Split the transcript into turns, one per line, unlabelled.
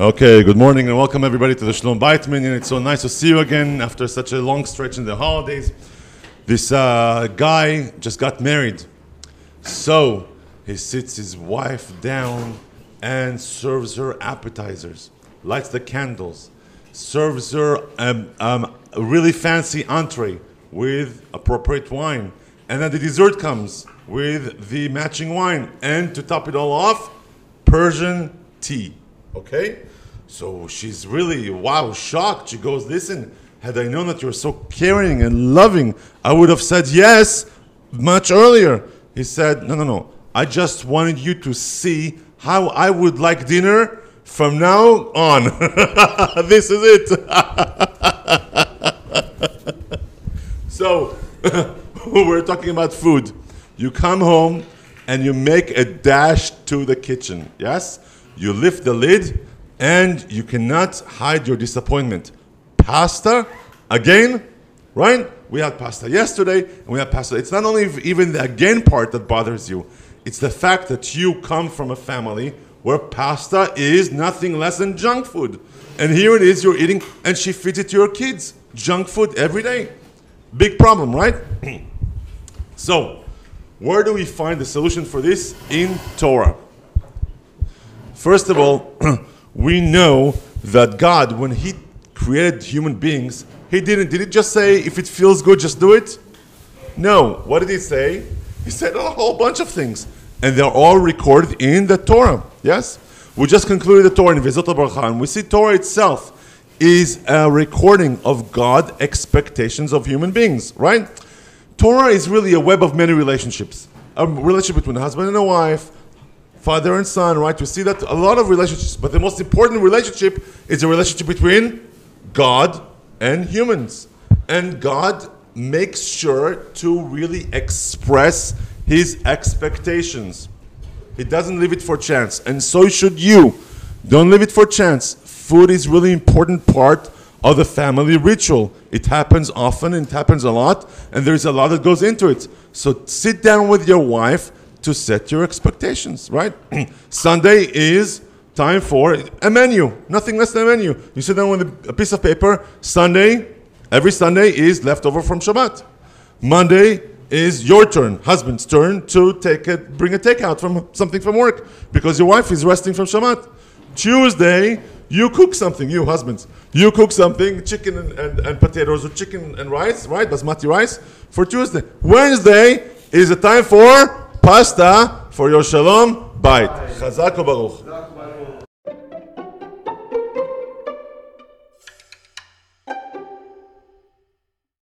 Okay, good morning and welcome everybody to the Shalom Bait Minyan. It's so nice to see you again after such a long stretch in the holidays. This uh, guy just got married. So he sits his wife down and serves her appetizers, lights the candles, serves her um, um, a really fancy entree with appropriate wine. And then the dessert comes with the matching wine. And to top it all off, Persian tea. Okay? So she's really, wow, shocked. She goes, Listen, had I known that you're so caring and loving, I would have said yes much earlier. He said, No, no, no. I just wanted you to see how I would like dinner from now on. this is it. so, we're talking about food. You come home and you make a dash to the kitchen. Yes? You lift the lid and you cannot hide your disappointment. Pasta, again, right? We had pasta yesterday and we had pasta. It's not only even the again part that bothers you, it's the fact that you come from a family where pasta is nothing less than junk food. And here it is, you're eating, and she feeds it to your kids. Junk food every day. Big problem, right? so, where do we find the solution for this? In Torah. First of all, we know that God, when He created human beings, He didn't, did He just say, if it feels good, just do it? No. What did He say? He said a whole bunch of things. And they're all recorded in the Torah. Yes? We just concluded the Torah in Vezot Habracha we see Torah itself is a recording of God expectations of human beings, right? Torah is really a web of many relationships. A relationship between a husband and a wife, father and son, right? We see that a lot of relationships, but the most important relationship is a relationship between God and humans. And God makes sure to really express his expectations. He doesn't leave it for chance, and so should you. Don't leave it for chance. Food is really important part of the family ritual. It happens often, it happens a lot, and there's a lot that goes into it. So sit down with your wife to set your expectations, right? Sunday is time for a menu, nothing less than a menu. You sit down with a piece of paper. Sunday, every Sunday is leftover from Shabbat. Monday is your turn, husband's turn, to take a, bring a takeout from something from work because your wife is resting from Shabbat. Tuesday, you cook something, you husbands. You cook something, chicken and, and, and potatoes or chicken and rice, right? Basmati rice for Tuesday. Wednesday is a time for pasta for your shalom bait. Chazak baruch.